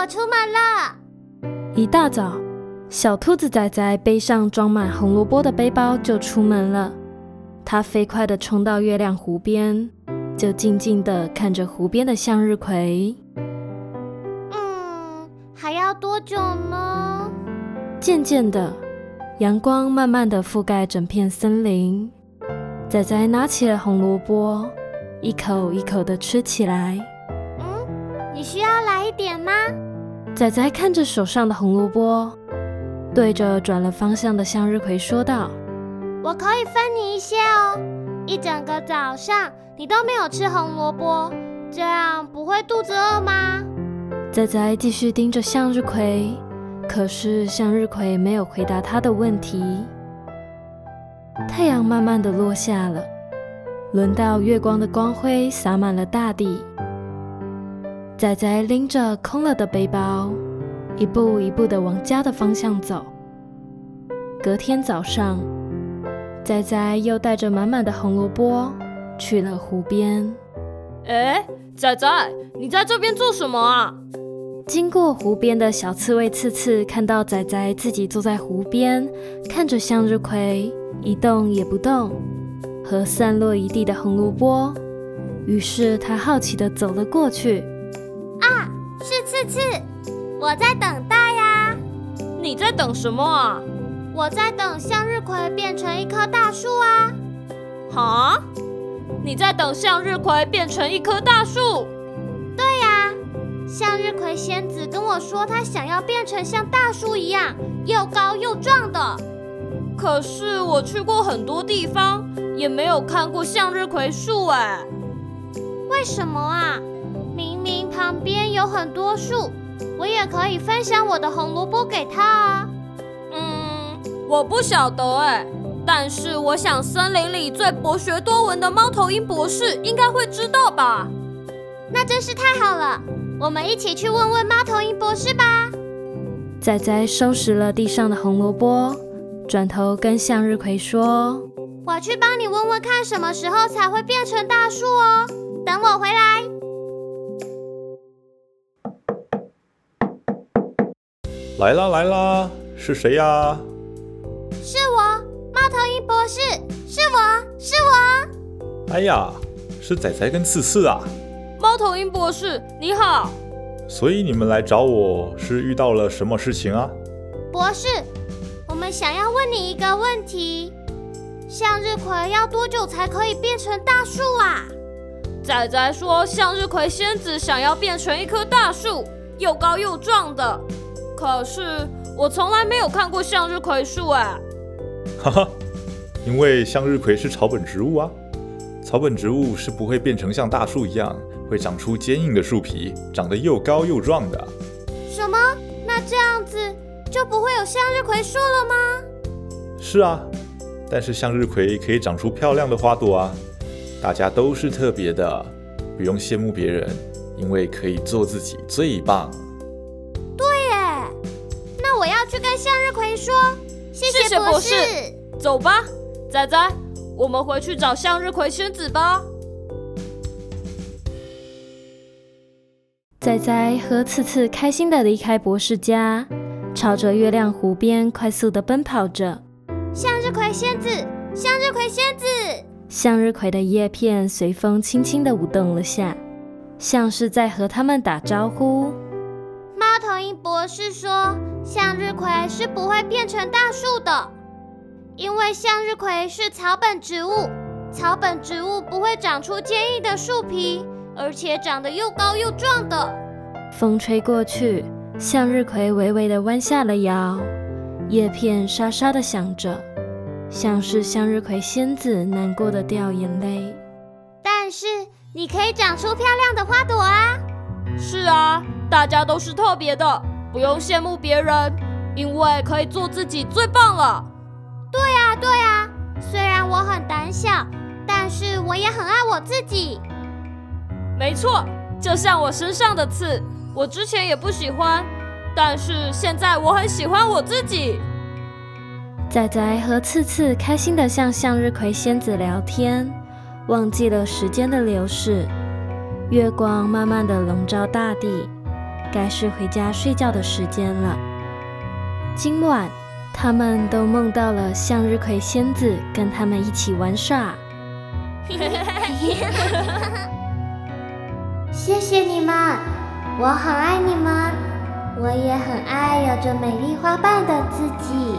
我出门了。一大早，小兔子仔仔背上装满红萝卜的背包就出门了。它飞快地冲到月亮湖边，就静静地看着湖边的向日葵。嗯，还要多久呢？渐渐的，阳光慢慢地覆盖整片森林。仔仔拿起了红萝卜，一口一口地吃起来。嗯，你需要来一点吗？仔仔看着手上的红萝卜，对着转了方向的向日葵说道：“我可以分你一些哦。一整个早上你都没有吃红萝卜，这样不会肚子饿吗？”仔仔继续盯着向日葵，可是向日葵没有回答他的问题。太阳慢慢的落下了，轮到月光的光辉洒满了大地。仔仔拎着空了的背包，一步一步的往家的方向走。隔天早上，仔仔又带着满满的红萝卜去了湖边。哎，仔仔，你在这边做什么啊？经过湖边的小刺猬刺刺看到仔仔自己坐在湖边，看着向日葵。一动也不动，和散落一地的红萝卜。于是他好奇的走了过去。啊，是我在等待呀。你在等什么啊？我在等向日葵变成一棵大树啊。哈？你在等向日葵变成一棵大树？对呀，向日葵仙子跟我说，她想要变成像大树一样又高又壮的。可是我去过很多地方，也没有看过向日葵树哎。为什么啊？旁边有很多树，我也可以分享我的红萝卜给他啊。嗯，我不晓得哎。但是我想森林里最博学多闻的猫头鹰博士应该会知道吧？那真是太好了，我们一起去问问猫头鹰博士吧。仔仔收拾了地上的红萝卜。转头跟向日葵说：“我去帮你问问看，什么时候才会变成大树哦。等我回来。”来啦来啦，是谁呀？是我，猫头鹰博士，是我是我。哎呀，是仔仔跟刺刺啊！猫头鹰博士，你好。所以你们来找我是遇到了什么事情啊？博士。我们想要问你一个问题：向日葵要多久才可以变成大树啊？仔仔说，向日葵仙子想要变成一棵大树，又高又壮的。可是我从来没有看过向日葵树哎。哈哈，因为向日葵是草本植物啊，草本植物是不会变成像大树一样，会长出坚硬的树皮，长得又高又壮的。什么？那这样子？就不会有向日葵树了吗？是啊，但是向日葵可以长出漂亮的花朵啊！大家都是特别的，不用羡慕别人，因为可以做自己最棒。跟向日葵说，谢谢博士。走吧，仔仔，我们回去找向日葵仙子吧。仔仔和次次开心的离开博士家。朝着月亮湖边快速的奔跑着，向日葵仙子，向日葵仙子，向日葵的叶片随风轻轻的舞动了下，像是在和他们打招呼。博士说，向日葵是不会变成大树的，因为向日葵是草本植物，草本植物不会长出坚硬的树皮，而且长得又高又壮的。风吹过去。向日葵微微地弯下了腰，叶片沙沙地响着，像是向日葵仙子难过的掉眼泪。但是你可以长出漂亮的花朵啊！是啊，大家都是特别的，不用羡慕别人，因为可以做自己最棒了。对呀，对呀，虽然我很胆小，但是我也很爱我自己。没错，就像我身上的刺。我之前也不喜欢，但是现在我很喜欢我自己。仔仔和次次开心地向向日葵仙子聊天，忘记了时间的流逝。月光慢慢地笼罩大地，该是回家睡觉的时间了。今晚，他们都梦到了向日葵仙子跟他们一起玩耍。谢谢你们，我很爱你们，我也很爱有着美丽花瓣的自己。